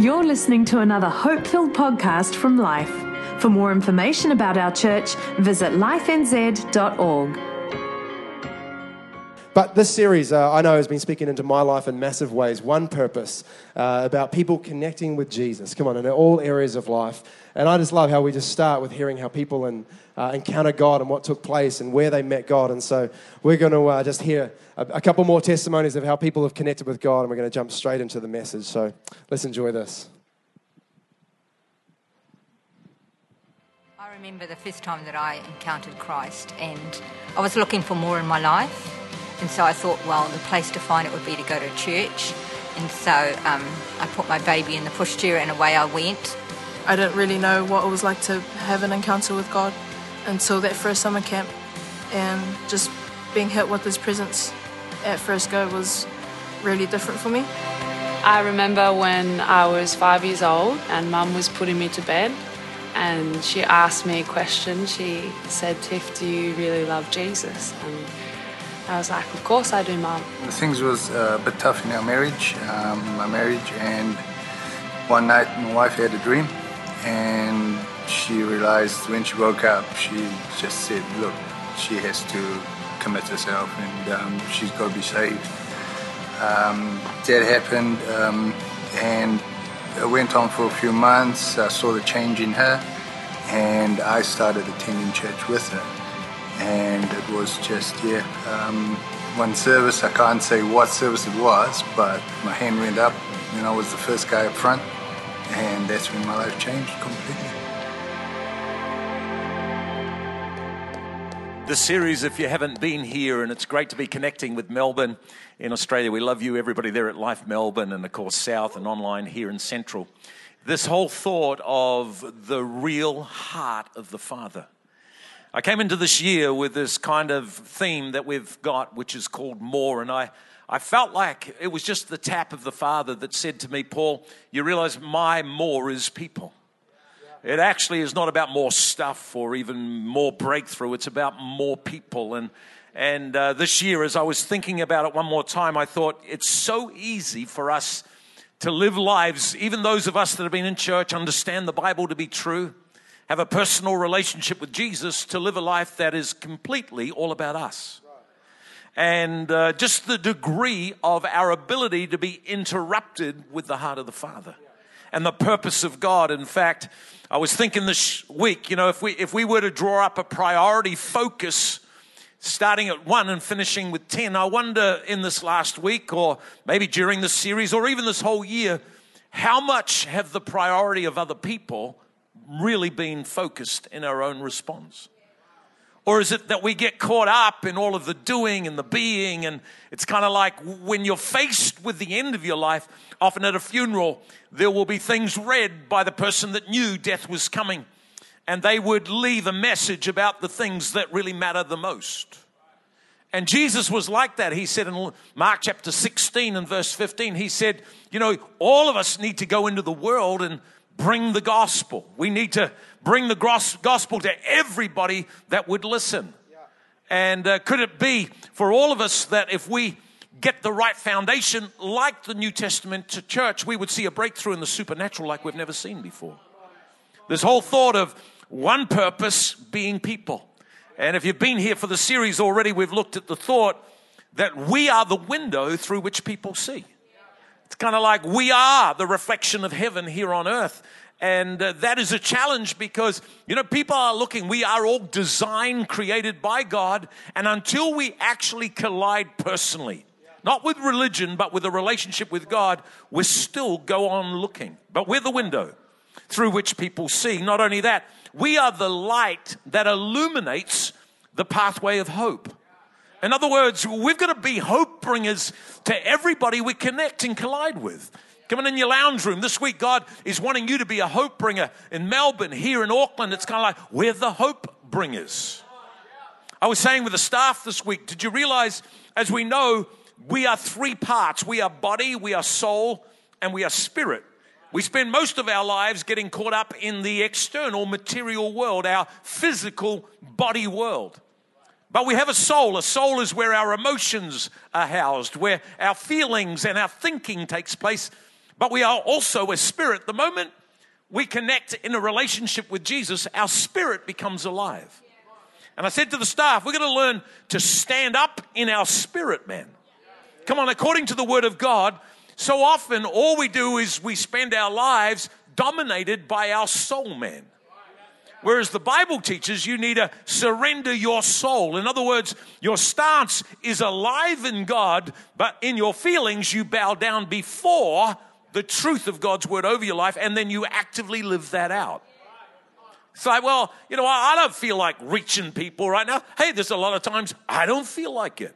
You're listening to another hope filled podcast from Life. For more information about our church, visit lifenz.org. But this series, uh, I know, has been speaking into my life in massive ways. One purpose uh, about people connecting with Jesus. Come on, in all areas of life. And I just love how we just start with hearing how people and, uh, encounter God and what took place and where they met God. And so we're going to uh, just hear a, a couple more testimonies of how people have connected with God, and we're going to jump straight into the message. So let's enjoy this. I remember the first time that I encountered Christ, and I was looking for more in my life. And so I thought, well, the place to find it would be to go to church. And so um, I put my baby in the pushchair and away I went. I didn't really know what it was like to have an encounter with God until that first summer camp. And just being hit with His presence at first go was really different for me. I remember when I was five years old and mum was putting me to bed and she asked me a question. She said, Tiff, do you really love Jesus? And I was like, of course I do, Mum. Things was uh, a bit tough in our marriage, um, my marriage, and one night my wife had a dream, and she realized when she woke up, she just said, look, she has to commit herself, and um, she's got to be saved. Um, that happened, um, and it went on for a few months. I saw the change in her, and I started attending church with her and it was just yeah um, one service. I can't say what service it was but my hand went up and i was the first guy up front and that's when my life changed completely. The series if you haven't been here and it's great to be connecting with melbourne in australia. We love you everybody there at life melbourne and of course south and online here in central. This whole thought of the real heart of the father I came into this year with this kind of theme that we've got, which is called more. And I, I felt like it was just the tap of the Father that said to me, Paul, you realize my more is people. It actually is not about more stuff or even more breakthrough. It's about more people. And, and uh, this year, as I was thinking about it one more time, I thought it's so easy for us to live lives, even those of us that have been in church, understand the Bible to be true have a personal relationship with Jesus to live a life that is completely all about us. And uh, just the degree of our ability to be interrupted with the heart of the Father and the purpose of God. In fact, I was thinking this week, you know, if we, if we were to draw up a priority focus starting at one and finishing with 10, I wonder in this last week or maybe during this series or even this whole year, how much have the priority of other people really been focused in our own response? Or is it that we get caught up in all of the doing and the being? And it's kind of like when you're faced with the end of your life, often at a funeral, there will be things read by the person that knew death was coming. And they would leave a message about the things that really matter the most. And Jesus was like that. He said in Mark chapter 16 and verse 15, He said, You know, all of us need to go into the world and bring the gospel. We need to bring the gospel to everybody that would listen. And uh, could it be for all of us that if we get the right foundation, like the New Testament to church, we would see a breakthrough in the supernatural like we've never seen before? This whole thought of one purpose being people. And if you've been here for the series already, we've looked at the thought that we are the window through which people see. It's kind of like we are the reflection of heaven here on earth. And uh, that is a challenge because, you know, people are looking, we are all designed, created by God. And until we actually collide personally, not with religion, but with a relationship with God, we still go on looking. But we're the window through which people see. Not only that, we are the light that illuminates the pathway of hope. In other words, we've got to be hope bringers to everybody we connect and collide with. Coming in your lounge room this week, God is wanting you to be a hope bringer in Melbourne, here in Auckland. It's kind of like we're the hope bringers. I was saying with the staff this week, did you realize, as we know, we are three parts we are body, we are soul, and we are spirit. We spend most of our lives getting caught up in the external material world, our physical body world. But we have a soul. A soul is where our emotions are housed, where our feelings and our thinking takes place. but we are also a spirit. The moment we connect in a relationship with Jesus, our spirit becomes alive. And I said to the staff, we're going to learn to stand up in our spirit, man. Come on, according to the word of God, so often all we do is we spend our lives dominated by our soul, man. Whereas the Bible teaches you need to surrender your soul. In other words, your stance is alive in God, but in your feelings, you bow down before the truth of God's word over your life, and then you actively live that out. It's like, well, you know, I, I don't feel like reaching people right now. Hey, there's a lot of times I don't feel like it.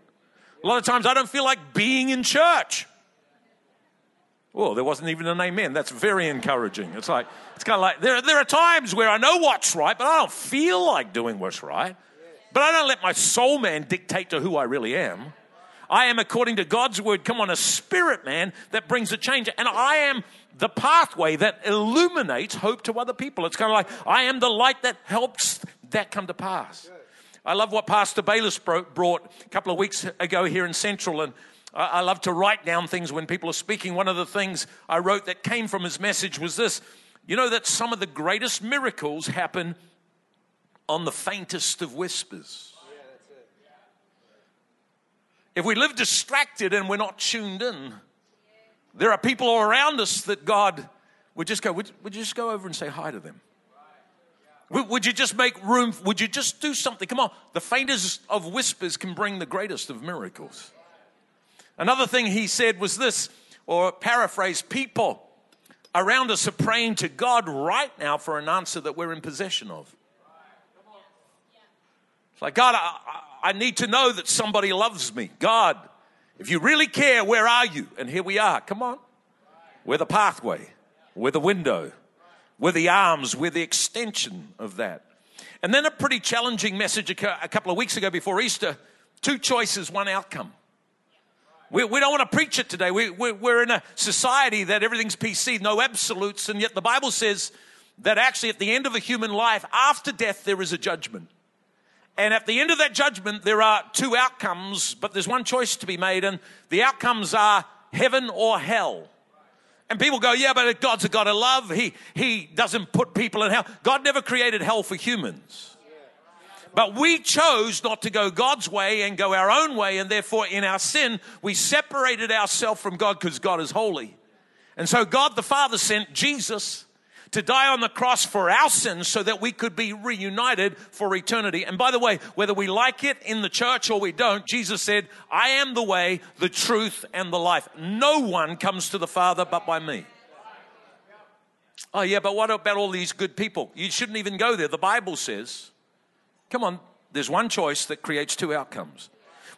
A lot of times I don't feel like being in church. Well, there wasn't even an amen. That's very encouraging. It's like, it's kind of like, there, there are times where I know what's right, but I don't feel like doing what's right. But I don't let my soul man dictate to who I really am. I am, according to God's word, come on, a spirit man that brings a change. And I am the pathway that illuminates hope to other people. It's kind of like I am the light that helps that come to pass. I love what Pastor Bayless brought a couple of weeks ago here in Central, and I love to write down things when people are speaking. One of the things I wrote that came from his message was this you know that some of the greatest miracles happen on the faintest of whispers. If we live distracted and we're not tuned in, there are people all around us that God would just go, would, would you just go over and say hi to them? Would, would you just make room? Would you just do something? Come on. The faintest of whispers can bring the greatest of miracles. Another thing he said was this, or paraphrase, people around us are praying to God right now for an answer that we're in possession of. It's like, God, I, I need to know that somebody loves me. God, if you really care, where are you? And here we are. Come on. We're the pathway, we're the window, we're the arms, we're the extension of that. And then a pretty challenging message a couple of weeks ago before Easter two choices, one outcome. We, we don't want to preach it today. We, we, we're in a society that everything's PC, no absolutes, and yet the Bible says that actually at the end of a human life, after death, there is a judgment. And at the end of that judgment, there are two outcomes, but there's one choice to be made, and the outcomes are heaven or hell. And people go, yeah, but God's a God of love. He, he doesn't put people in hell. God never created hell for humans. But we chose not to go God's way and go our own way, and therefore, in our sin, we separated ourselves from God because God is holy. And so, God the Father sent Jesus to die on the cross for our sins so that we could be reunited for eternity. And by the way, whether we like it in the church or we don't, Jesus said, I am the way, the truth, and the life. No one comes to the Father but by me. Oh, yeah, but what about all these good people? You shouldn't even go there. The Bible says, come on, there's one choice that creates two outcomes.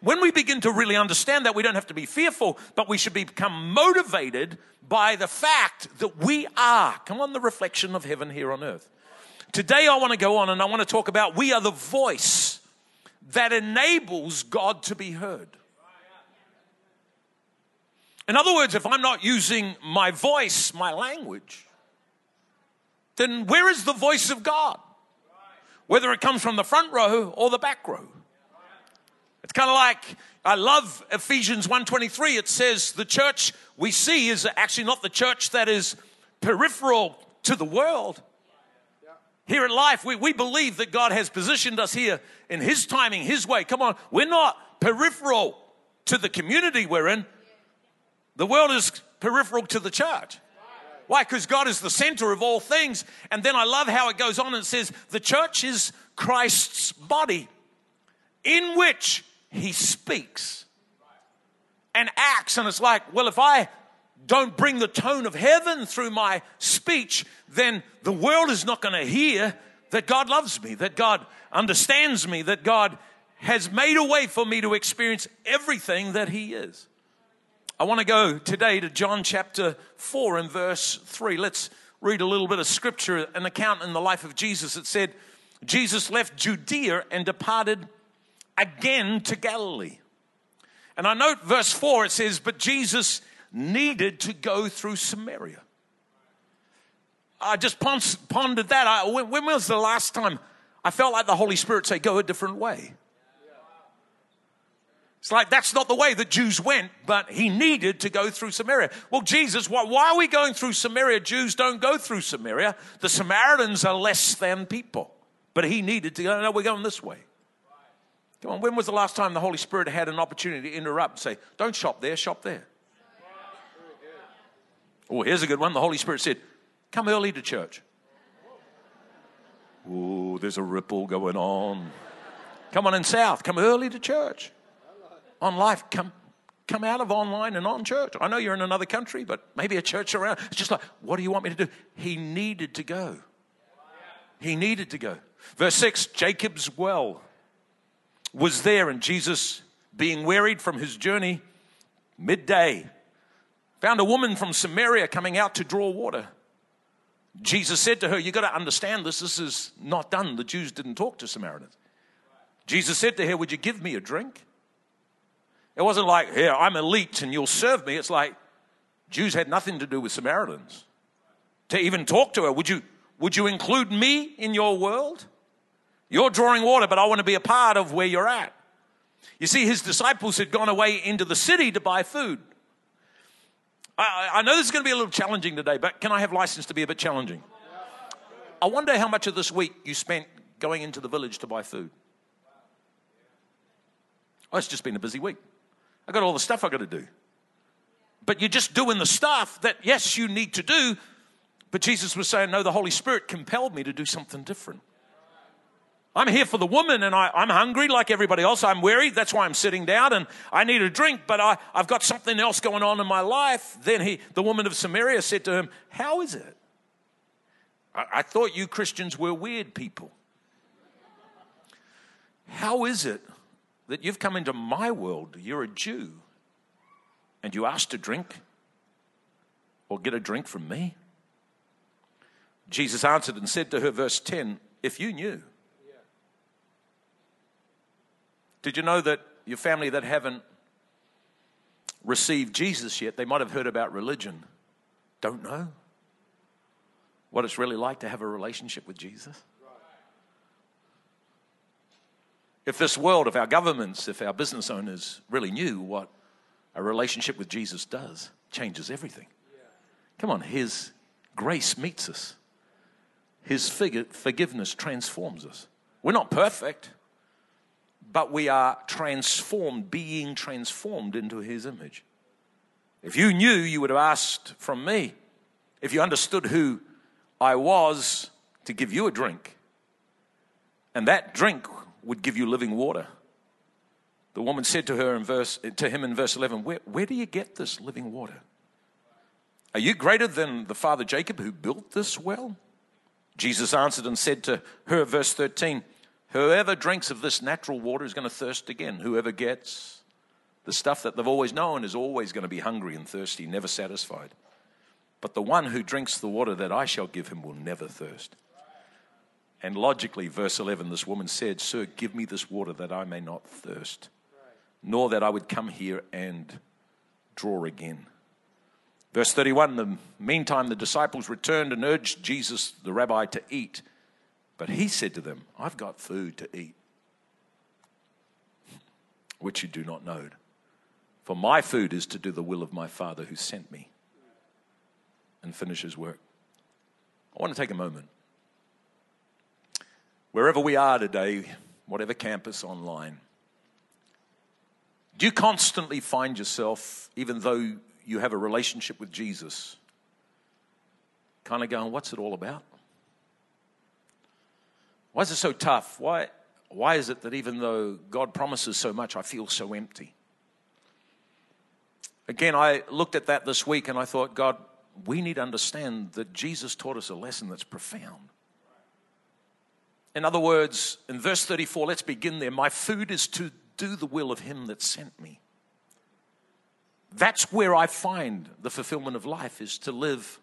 When we begin to really understand that, we don't have to be fearful, but we should become motivated by the fact that we are, come on, the reflection of heaven here on earth. Today, I want to go on and I want to talk about we are the voice that enables God to be heard. In other words, if I'm not using my voice, my language, then where is the voice of God? Whether it comes from the front row or the back row. It's kind of like I love Ephesians 1:23. It says the church we see is actually not the church that is peripheral to the world. Here at Life, we, we believe that God has positioned us here in His timing, His way. Come on, we're not peripheral to the community we're in. The world is peripheral to the church. Why? Because God is the center of all things. And then I love how it goes on and says the church is Christ's body in which he speaks and acts. And it's like, well, if I don't bring the tone of heaven through my speech, then the world is not going to hear that God loves me, that God understands me, that God has made a way for me to experience everything that He is. I want to go today to John chapter 4 and verse 3. Let's read a little bit of scripture, an account in the life of Jesus. It said, Jesus left Judea and departed again to Galilee. And I note verse 4, it says, But Jesus needed to go through Samaria. I just pondered that. I, when, when was the last time I felt like the Holy Spirit say, Go a different way? It's like that's not the way that Jews went, but he needed to go through Samaria. Well, Jesus, why, why are we going through Samaria? Jews don't go through Samaria. The Samaritans are less than people. But he needed to go, no, we're going this way. Come on, when was the last time the Holy Spirit had an opportunity to interrupt and say, don't shop there, shop there? Oh, here's a good one. The Holy Spirit said, come early to church. Oh, there's a ripple going on. Come on in South, come early to church on life, come, come out of online and on church. I know you're in another country, but maybe a church around. It's just like, what do you want me to do? He needed to go. He needed to go. Verse 6 Jacob's well was there, and Jesus, being wearied from his journey, midday, found a woman from Samaria coming out to draw water. Jesus said to her, You got to understand this. This is not done. The Jews didn't talk to Samaritans. Jesus said to her, Would you give me a drink? It wasn't like, here, I'm elite and you'll serve me. It's like Jews had nothing to do with Samaritans. To even talk to her, would you, would you include me in your world? You're drawing water, but I want to be a part of where you're at. You see, his disciples had gone away into the city to buy food. I, I know this is going to be a little challenging today, but can I have license to be a bit challenging? I wonder how much of this week you spent going into the village to buy food. Oh, it's just been a busy week. I got all the stuff I got to do. But you're just doing the stuff that, yes, you need to do. But Jesus was saying, no, the Holy Spirit compelled me to do something different. I'm here for the woman and I, am hungry like everybody else. I'm weary. That's why I'm sitting down and I need a drink, but I, I've got something else going on in my life. Then he, the woman of Samaria said to him, How is it? I, I thought you Christians were weird people. How is it that you've come into my world. You're a Jew. And you ask to drink or get a drink from me? Jesus answered and said to her, verse 10, If you knew, did you know that your family that haven't received Jesus yet, they might have heard about religion, don't know what it's really like to have a relationship with Jesus? If this world, if our governments, if our business owners really knew what a relationship with Jesus does, changes everything. Come on, His grace meets us, His forgiveness transforms us. We're not perfect, but we are transformed, being transformed into His image. If you knew, you would have asked from me. If you understood who I was, to give you a drink. And that drink would give you living water. The woman said to her in verse to him in verse 11, where, where do you get this living water? Are you greater than the father Jacob who built this well? Jesus answered and said to her, verse 13, Whoever drinks of this natural water is going to thirst again. Whoever gets the stuff that they've always known is always going to be hungry and thirsty, never satisfied. But the one who drinks the water that I shall give him will never thirst. And logically, verse 11, this woman said, Sir, give me this water that I may not thirst, nor that I would come here and draw again. Verse 31, the meantime, the disciples returned and urged Jesus, the rabbi, to eat. But he said to them, I've got food to eat, which you do not know. For my food is to do the will of my Father who sent me and finish his work. I want to take a moment wherever we are today, whatever campus online, do you constantly find yourself, even though you have a relationship with Jesus, kind of going, What's it all about? Why is it so tough? Why, why is it that even though God promises so much, I feel so empty? Again, I looked at that this week and I thought, God, we need to understand that Jesus taught us a lesson that's profound. In other words, in verse 34, let's begin there. My food is to do the will of him that sent me. That's where I find the fulfillment of life is to live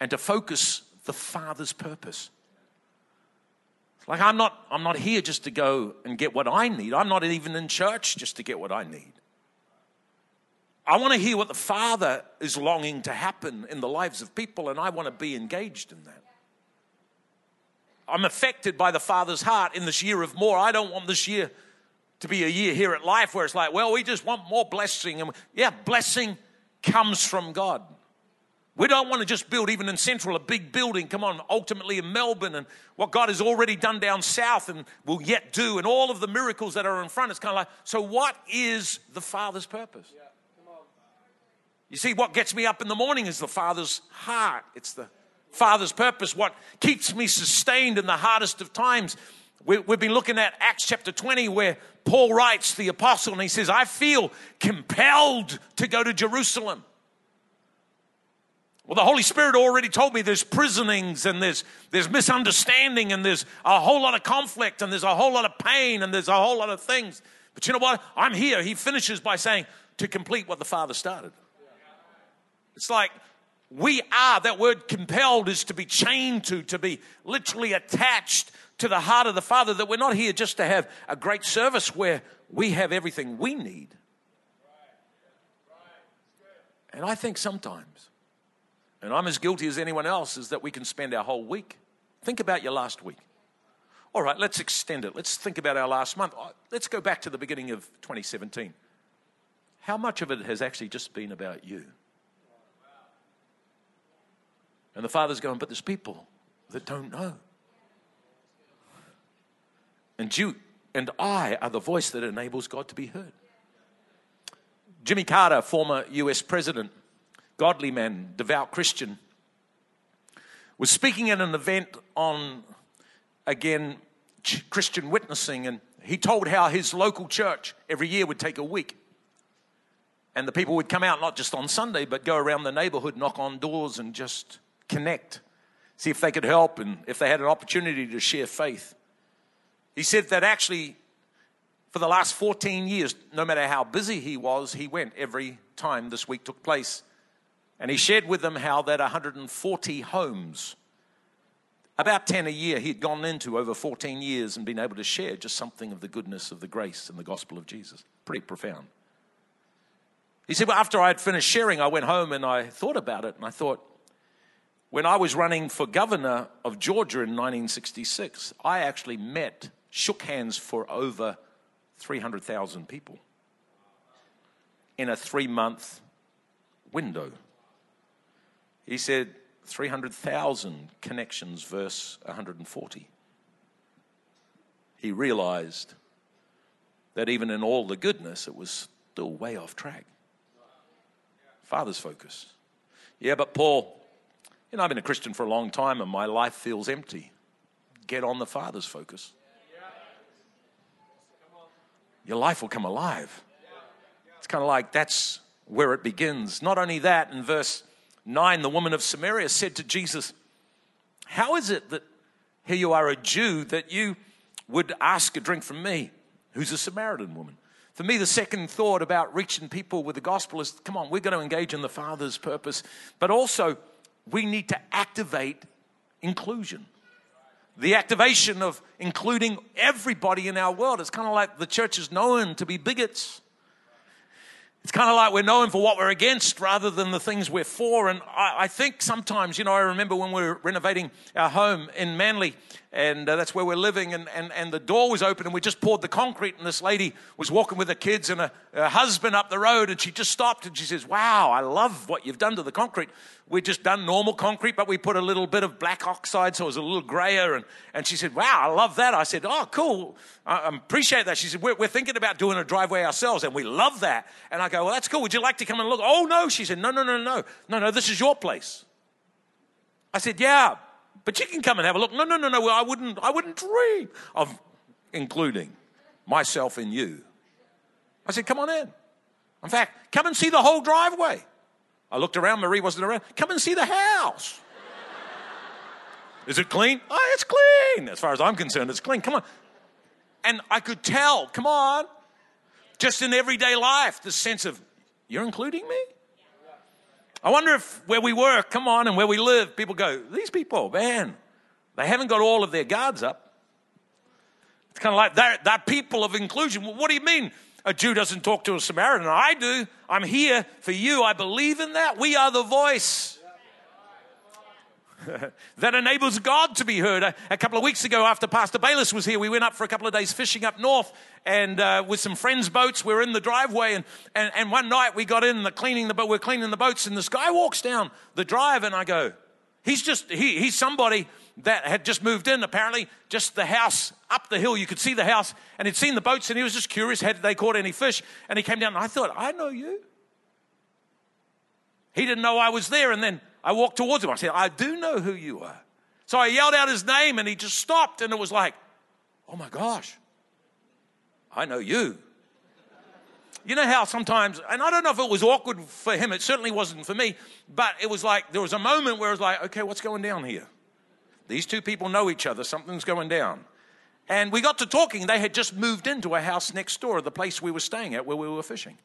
and to focus the Father's purpose. Like I'm not, I'm not here just to go and get what I need. I'm not even in church just to get what I need. I want to hear what the Father is longing to happen in the lives of people, and I want to be engaged in that. I'm affected by the Father's heart in this year of more. I don't want this year to be a year here at life where it's like, well, we just want more blessing. And yeah, blessing comes from God. We don't want to just build, even in Central, a big building. Come on, ultimately in Melbourne and what God has already done down south and will yet do, and all of the miracles that are in front. It's kind of like, so what is the Father's purpose? You see, what gets me up in the morning is the Father's heart. It's the Father's purpose, what keeps me sustained in the hardest of times. We, have been looking at Acts chapter 20, where Paul writes, the apostle, and he says, I feel compelled to go to Jerusalem. Well, the Holy Spirit already told me there's prisonings and there's, there's misunderstanding and there's a whole lot of conflict and there's a whole lot of pain and there's a whole lot of things. But you know what? I'm here. He finishes by saying, to complete what the Father started. It's like we are, that word compelled is to be chained to, to be literally attached to the heart of the Father, that we're not here just to have a great service where we have everything we need. And I think sometimes and I'm as guilty as anyone else, is that we can spend our whole week. Think about your last week. All right, let's extend it. Let's think about our last month. Uh, let's go back to the beginning of 2017. How much of it has actually just been about you? And the Father's going, but there's people that don't know. And you and I are the voice that enables God to be heard. Jimmy Carter, former US president, godly man, devout Christian, was speaking at an event on, again, Christian witnessing, and he told how his local church every year would take a week. And the people would come out not just on Sunday, but go around the neighborhood, knock on doors, and just connect, see if they could help and if they had an opportunity to share faith. He said that actually, for the last 14 years, no matter how busy he was, he went every time this week took place. And he shared with them how that 140 homes, about 10 a year, he had gone into over 14 years and been able to share just something of the goodness of the grace and the gospel of Jesus. Pretty profound. He said, Well, after I had finished sharing, I went home and I thought about it. And I thought, when I was running for governor of Georgia in 1966, I actually met, shook hands for over 300,000 people in a three month window. He said 300,000 connections, verse 140. He realized that even in all the goodness, it was still way off track. Father's focus. Yeah, but Paul, you know, I've been a Christian for a long time and my life feels empty. Get on the Father's focus. Your life will come alive. It's kind of like that's where it begins. Not only that, in verse 9, the woman of Samaria said to Jesus, How is it that here you are a Jew that you would ask a drink from me, who's a Samaritan woman? For me, the second thought about reaching people with the gospel is come on, we're going to engage in the Father's purpose, but also we need to activate inclusion. The activation of including everybody in our world. It's kind of like the church is known to be bigots. It's kind of like we're known for what we're against rather than the things we're for. And I, I think sometimes, you know, I remember when we were renovating our home in Manly, and uh, that's where we're living. And, and, and the door was open, and we just poured the concrete. And this lady was walking with her kids and her husband up the road, and she just stopped and she says, Wow, I love what you've done to the concrete. we just done normal concrete, but we put a little bit of black oxide, so it was a little grayer. And, and she said, Wow, I love that. I said, Oh, cool. I, appreciate that. She said, we're, we're thinking about doing a driveway ourselves, and we love that. And I go, Well, that's cool. Would you like to come and look? Oh, no. She said, No, no, no, no. No, no, this is your place. I said, Yeah, but you can come and have a look. No, no, no, no. I wouldn't, I wouldn't dream of including myself in you. I said, come on in. In fact, come and see the whole driveway. I looked around, Maree wasn't around. Come and see the house. Is it clean? Oh, it's clean. As far as I'm concerned, it's clean. Come on. And I could tell, come on, just in everyday life, the sense of, you're including me? I wonder if where we work, come on, and where we live, people go, these people, man, they haven't got all of their guards up. It's kind of like that, that people of inclusion. Well, what do you mean a Jew doesn't talk to a Samaritan? I do. I'm here for you. I believe in that. We are the voice. that enables God to be heard. A, a, couple of weeks ago, after Pastor Bayless was here, we went up for a couple of days fishing up north and uh, with some friends' boats. We are in the driveway, and, and, and one night we got in the cleaning the boat. We're cleaning the boats, and this guy walks down the drive, and I go, he's just he, he's somebody that had just moved in. Apparently, just the house up the hill, you could see the house, and he'd seen the boats, and he was just curious had they caught any fish, and he came down, and I thought, I know you. He didn't know I was there, and then I walked towards him. I said, I do know who you are. So I yelled out his name and he just stopped and it was like, oh my gosh, I know you. You know how sometimes, and I don't know if it was awkward for him, it certainly wasn't for me, but it was like there was a moment where it was like, okay, what's going down here? These two people know each other, something's going down. And we got to talking. They had just moved into a house next door, the place we were staying at where we were fishing.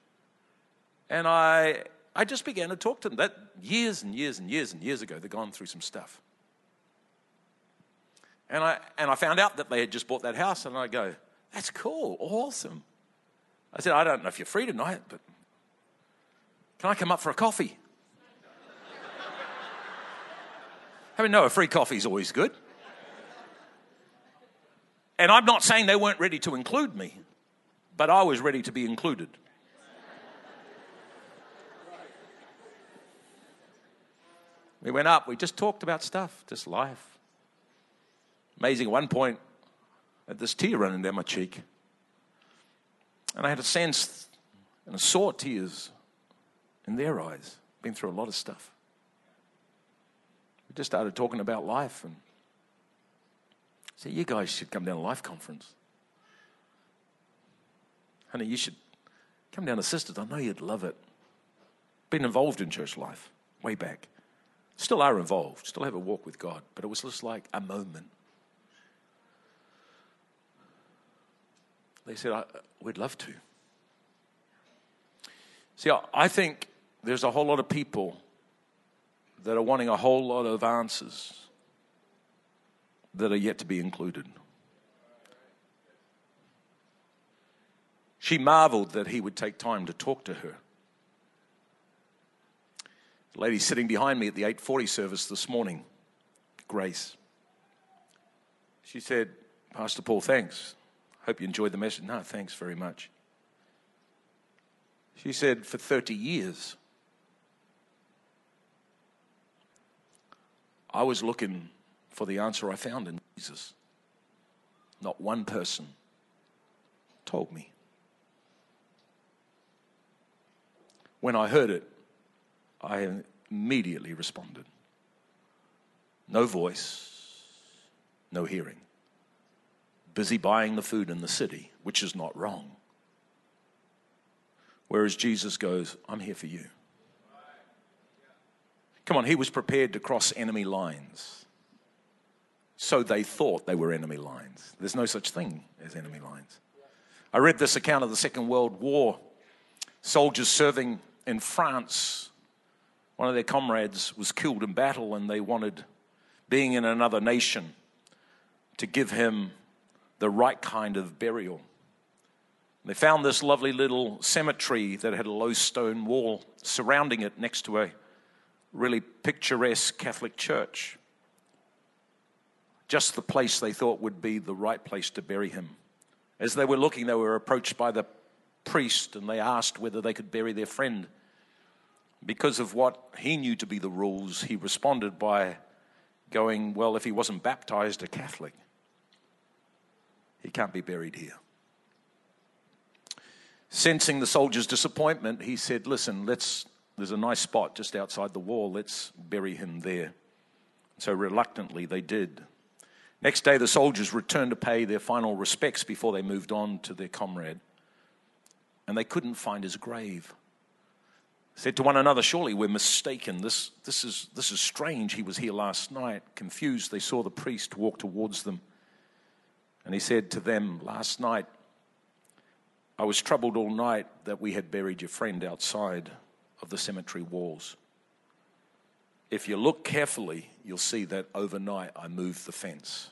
And I I just began to talk to them. That years and years and years and years ago, they'd gone through some stuff. And I, and I found out that they had just bought that house, and I go, that's cool, awesome. I said, I don't know if you're free tonight, but can I come up for a coffee? I mean, no, a free coffee is always good. And I'm not saying they weren't ready to include me, but I was ready to be included. We went up, we just talked about stuff, just life. Amazing, at one point, had this tear running down my cheek. And I had a sense and I saw tears in their eyes. Been through a lot of stuff. We just started talking about life and said, You guys should come down to Life Conference. Honey, you should come down to Sisters. I know you'd love it. Been involved in church life way back. Still are involved, still have a walk with God, but it was just like a moment. They said, We'd love to. See, I think there's a whole lot of people that are wanting a whole lot of answers that are yet to be included. She marveled that he would take time to talk to her. Lady sitting behind me at the 840 service this morning, Grace. She said, Pastor Paul, thanks. Hope you enjoyed the message. No, thanks very much. She said, for 30 years, I was looking for the answer I found in Jesus. Not one person told me. When I heard it, I immediately responded. No voice, no hearing. Busy buying the food in the city, which is not wrong. Whereas Jesus goes, I'm here for you. Come on, he was prepared to cross enemy lines. So they thought they were enemy lines. There's no such thing as enemy lines. I read this account of the Second World War. Soldiers serving in France one of their comrades was killed in battle, and they wanted, being in another nation, to give him the right kind of burial. They found this lovely little cemetery that had a low stone wall surrounding it next to a really picturesque Catholic church. Just the place they thought would be the right place to bury him. As they were looking, they were approached by the priest and they asked whether they could bury their friend because of what he knew to be the rules, he responded by going, Well, if he wasn't baptized a Catholic, he can't be buried here. Sensing the soldier's disappointment, he said, Listen, let's, there's a nice spot just outside the wall, let's bury him there. So reluctantly, they did. Next day, the soldiers returned to pay their final respects before they moved on to their comrade. And they couldn't find his grave said to one another, Surely we're mistaken. This, this, is, this is strange. He was here last night. Confused, they saw the priest walk towards them. And he said to them, Last night, I was troubled all night that we had buried your friend outside of the cemetery walls. If you look carefully, you'll see that overnight I moved the fence.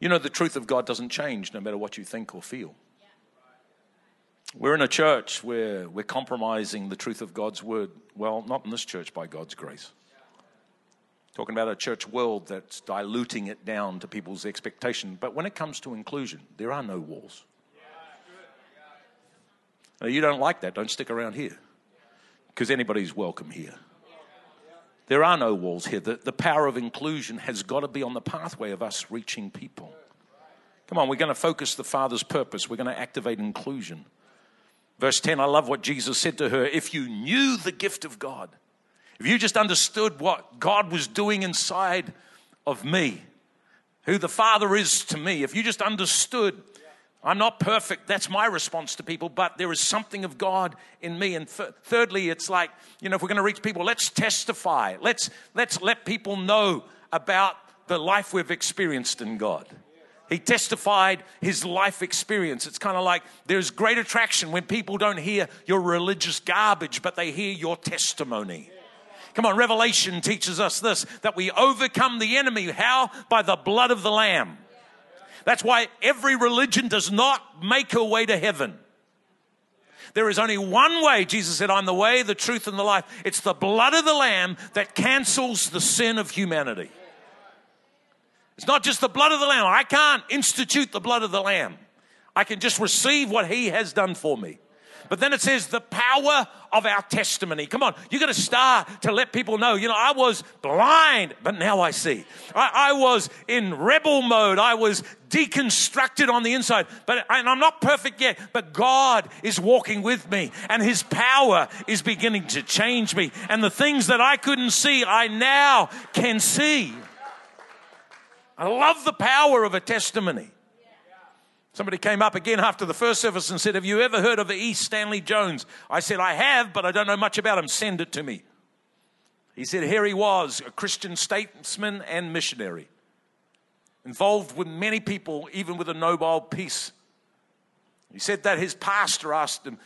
You know, the truth of God doesn't change no matter what you think or feel. We're in a church where we're compromising the truth of God's word. Well, not in this church by God's grace. Talking about a church world that's diluting it down to people's expectation. But when it comes to inclusion, there are no walls. Now, you don't like that, don't stick around here because anybody's welcome here. There are no walls here. The, the power of inclusion has got to be on the pathway of us reaching people. Come on, we're going to focus the Father's purpose. We're going to activate inclusion. Verse 10, I love what Jesus said to her. If you knew the gift of God, if you just understood what God was doing inside of me, who the Father is to me, if you just understood I'm not perfect. That's my response to people, but there is something of God in me. And th- thirdly, it's like, you know, if we're going to reach people, let's testify. Let's, let's let people know about the life we've experienced in God. He testified his life experience. It's kind of like there's great attraction when people don't hear your religious garbage, but they hear your testimony. Come on, Revelation teaches us this that we overcome the enemy. How? By the blood of the Lamb. That's why every religion does not make a way to heaven. There is only one way. Jesus said, I'm the way, the truth, and the life. It's the blood of the Lamb that cancels the sin of humanity. It's not just the blood of the Lamb. I can't institute the blood of the Lamb. I can just receive what He has done for me. But then it says the power of our testimony. Come on, you got to start to let people know. You know, I was blind, but now I see. I, I was in rebel mode. I was deconstructed on the inside, but and I'm not perfect yet. But God is walking with me, and His power is beginning to change me. And the things that I couldn't see, I now can see. I love the power of a testimony. Somebody came up again after the first service and said, Have you ever heard of the E. Stanley Jones? I said, I have, but I don't know much about him. Send it to me. He said, Here he was, a Christian statesman and missionary, involved with many people, even with a Nobel Peace. He said that his pastor asked him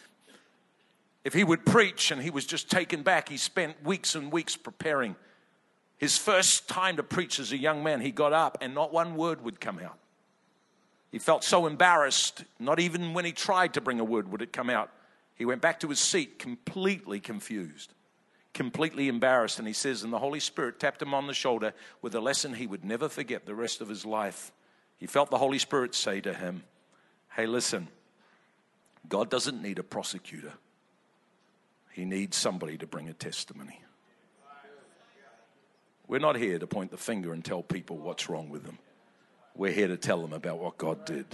if he would preach, and he was just taken back. He spent weeks and weeks preparing. His first time to preach as a young man, he got up, and not one word would come out. He felt so embarrassed, not even when he tried to bring a word would it come out. He went back to his seat completely confused, completely embarrassed. And he says, and the Holy Spirit tapped him on the shoulder with a lesson he would never forget the rest of his life. He felt the Holy Spirit say to him, Hey, listen, God doesn't need a prosecutor, He needs somebody to bring a testimony. We're not here to point the finger and tell people what's wrong with them. We're here to tell them about what God did.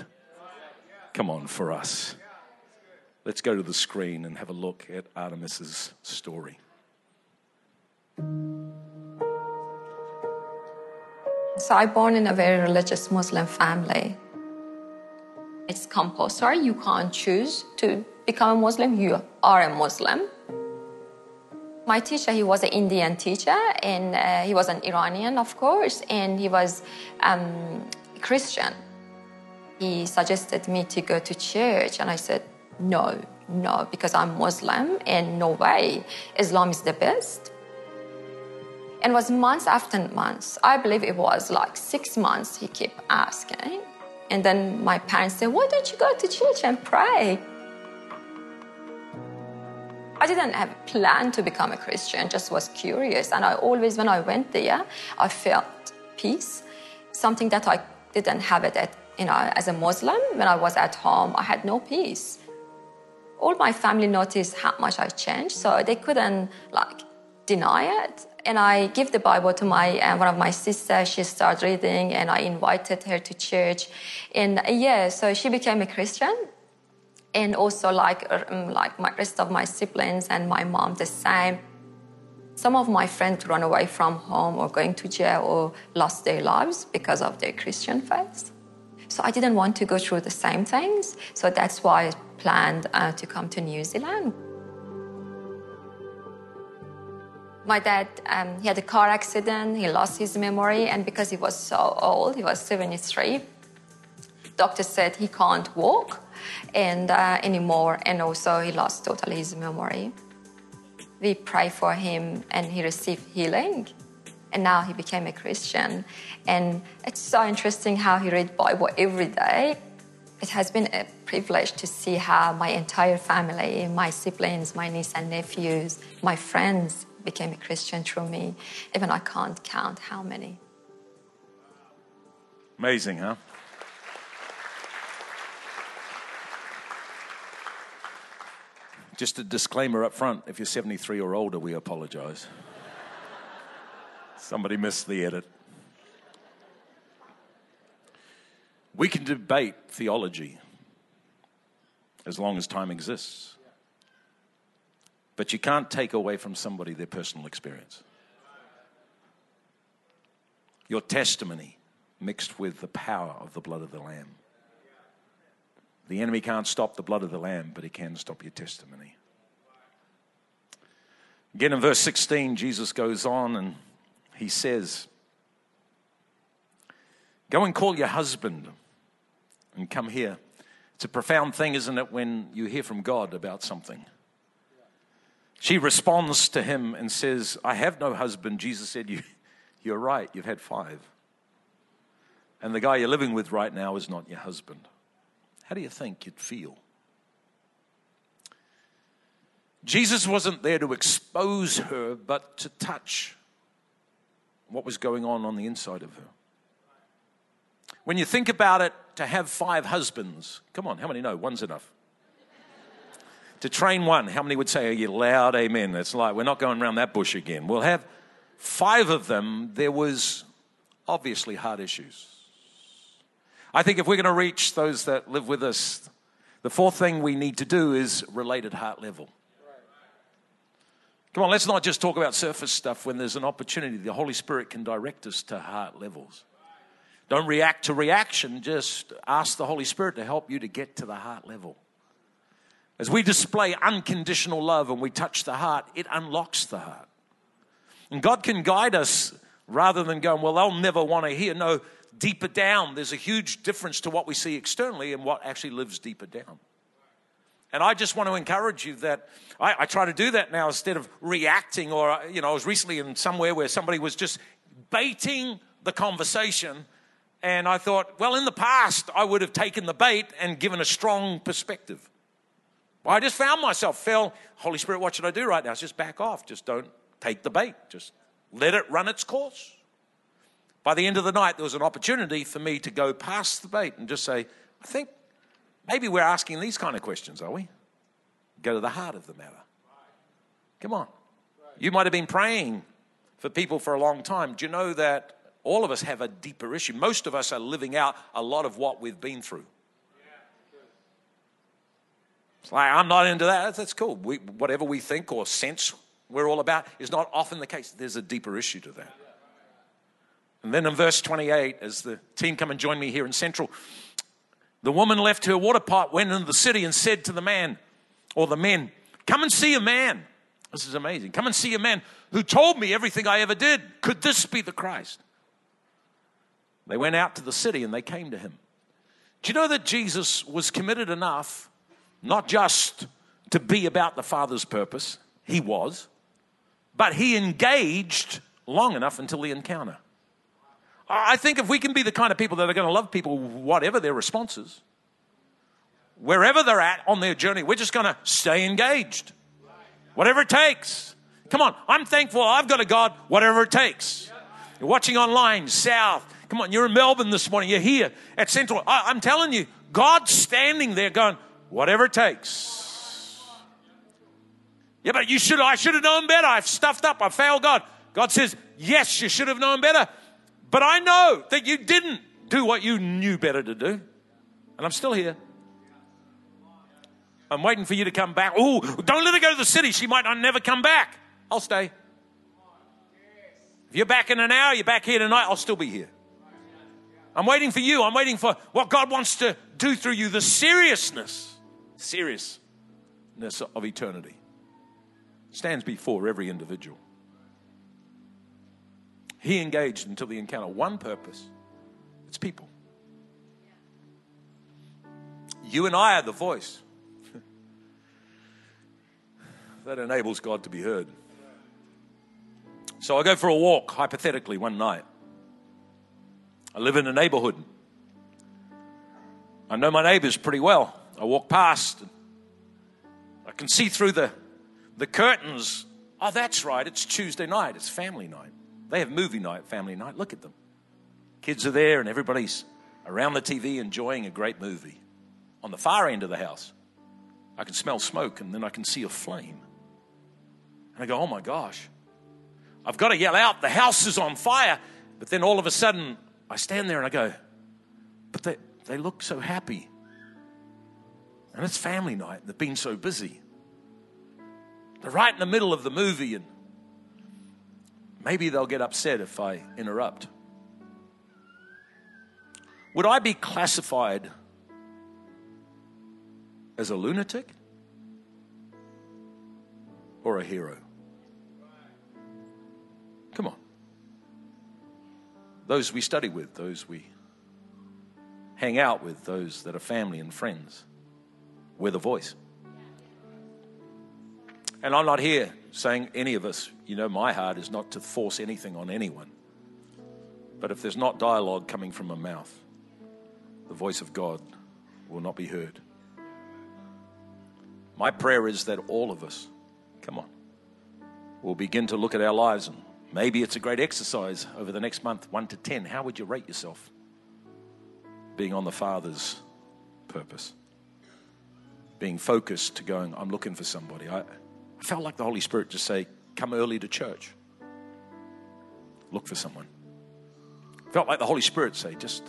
Come on, for us. Let's go to the screen and have a look at Artemis's story. So I born in a very religious Muslim family. It's compulsory. You can't choose to become a Muslim. You are a Muslim. My teacher, he was an Indian teacher, and uh, he was an Iranian, of course, and he was um, Christian. He suggested me to go to church, and I said, no, no, because I'm Muslim, and no way. Islam is the best. And it was months after months. I believe it was like six months he kept asking. And then my parents said, Why don't you go to church and pray? I didn't have a plan to become a Christian, just was curious. And I always, when I went there, I felt peace, something that I didn't have it at, you know, as a Muslim. When I was at home, I had no peace. All my family noticed how much I changed, so they couldn't like deny it. And I give the Bible to my uh, one of my sisters. She started reading, and I invited her to church. And uh, yeah, so she became a Christian. And also, like um, like my rest of my siblings and my mom, the same. Some of my friends run away from home or going to jail or lost their lives because of their Christian faith. So I didn't want to go through the same things. So that's why I planned uh, to come to New Zealand. My dad, um, he had a car accident. He lost his memory, and because he was so old, he was 73. Doctor said he can't walk and uh, anymore, and also he lost totally his memory we pray for him and he received healing and now he became a christian and it's so interesting how he read bible every day it has been a privilege to see how my entire family, my siblings, my niece and nephews, my friends became a Christian through me. Even I can't count how many. Amazing, huh? Just a disclaimer up front if you're 73 or older, we apologize. Somebody missed the edit. We can debate theology as long as time exists. But you can't take away from somebody their personal experience. Your testimony mixed with the power of the blood of the Lamb. The enemy can't stop the blood of the Lamb, but he can stop your testimony. Again, in verse 16, Jesus goes on and he says, Go and call your husband and come here. It's a profound thing, isn't it, when you hear from God about something? She responds to him and says, I have no husband. Jesus said, you, You're right, you've had five. And the guy you're living with right now is not your husband. How do you think you'd feel? Jesus wasn't there to expose her, but to touch what was going on on the inside of her. When you think about it, to have five husbands, come on, how many know? One's enough. to train one, how many would say, Are you loud? Amen. It's like, we're not going around that bush again. We'll have five of them. There was obviously hard issues. I think if we're going to reach those that live with us, the fourth thing we need to do is related heart level. Come on, let's not just talk about surface stuff when there's an opportunity. The Holy Spirit can direct us to heart levels. Don't react to reaction, just ask the Holy Spirit to help you to get to the heart level. As we display unconditional love and we touch the heart, it unlocks the heart. And God can guide us rather than going, well, they'll never want to hear. No, deeper down, there's a huge difference to what we see externally and what actually lives deeper down. And I just want to encourage you that I, I, try to do that now instead of reacting. Or, uh, you know, I was recently in somewhere where somebody was just baiting the conversation. And I thought, well, in the past, I would have taken the bait and given a strong perspective. Well, I just found myself, fell, Holy Spirit, what should I do right now? It's just back off. Just don't take the bait. Just let it run its course. By the end of the night, there was an opportunity for me to go past the bait and just say, I think maybe we're asking these kind of questions, are we? Go to the heart of the matter. Come on. You might have been praying for people for a long time. Do you know that all of us have a deeper issue? Most of us are living out a lot of what we've been through. It's like, I'm not into that. That's cool. We, whatever we think or sense we're all about is not often the case. There's a deeper issue to that. And then in verse 28, as the team come and join me here in Central, the woman left her water pot, went into the city, and said to the man, or the men, Come and see a man. This is amazing. Come and see a man who told me everything I ever did. Could this be the Christ? They went out to the city and they came to him. Do you know that Jesus was committed enough not just to be about the Father's purpose? He was, but he engaged long enough until the encounter. I think if we can be the kind of people that are going to love people, whatever their responses, wherever they're at on their journey, we're just going to stay engaged. Whatever it takes. Come on, I'm thankful I've got a God, whatever it takes. You're watching online, South. Come on, you're in Melbourne this morning, you're here at Central. I, am telling you, God's standing there going, whatever it takes. Yeah, but you should, I should have known better. I've stuffed up, I failed God. God says, yes, you should have known better. But I know that you didn't do what you knew better to do. And I'm still here. I'm waiting for you to come back. Oh, don't let her go to the city. She might not never come back. I'll stay. If you're back in an hour, you're back here tonight, I'll still be here. I'm waiting for you. I'm waiting for what God wants to do through you. The seriousness, seriousness of eternity stands before every individual. He engaged until the encounter. One purpose it's people. You and I are the voice that enables God to be heard. So I go for a walk, hypothetically, one night. I live in a neighborhood. I know my neighbors pretty well. I walk past. I can see through the, the curtains. Oh, that's right. It's Tuesday night. It's family night. They have movie night, family night. Look at them. Kids are there and everybody's around the TV enjoying a great movie. On the far end of the house, I can smell smoke and then I can see a flame. And I go, oh my gosh. I've got to yell out, the house is on fire. But then all of a sudden, I stand there and I go, but they, they look so happy. And it's family night. They've been so busy. They're right in the middle of the movie, and maybe they'll get upset if I interrupt. Would I be classified as a lunatic or a hero? Come on. Those we study with, those we hang out with, those that are family and friends, we're the voice. And I'm not here saying any of us, you know, my heart is not to force anything on anyone. But if there's not dialogue coming from a mouth, the voice of God will not be heard. My prayer is that all of us, come on, will begin to look at our lives and Maybe it's a great exercise over the next month, 1 to 10. How would you rate yourself being on the Father's purpose? Being focused to going, I'm looking for somebody. I, I felt like the Holy Spirit just say, Come early to church. Look for someone. I Felt like the Holy Spirit say, just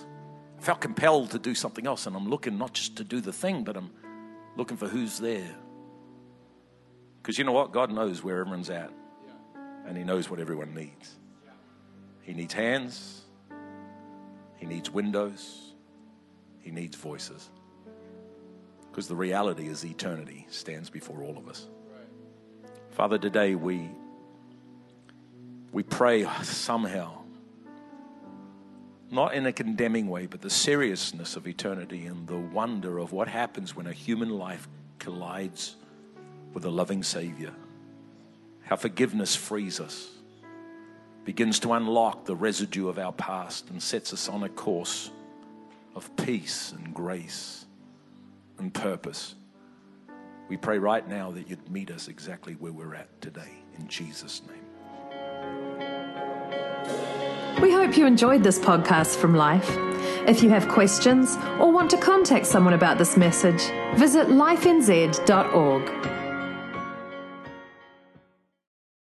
felt compelled to do something else. And I'm looking not just to do the thing, but I'm looking for who's there. Because you know what? God knows where everyone's at and He knows what everyone needs. He needs hands, He needs windows, He needs voices. Because the reality is eternity stands before all of us. Father, today we, we pray somehow, not in a condemning way, but the seriousness of eternity and the wonder of what happens when a human life collides with a loving Savior how forgiveness frees us, begins to unlock the residue of our past and sets us on a course of peace and grace and purpose. We pray right now that you'd meet us exactly where we're at today, in Jesus' name. We hope you enjoyed this podcast from Life. If you have questions or want to contact someone about this message, visit lifenz.org.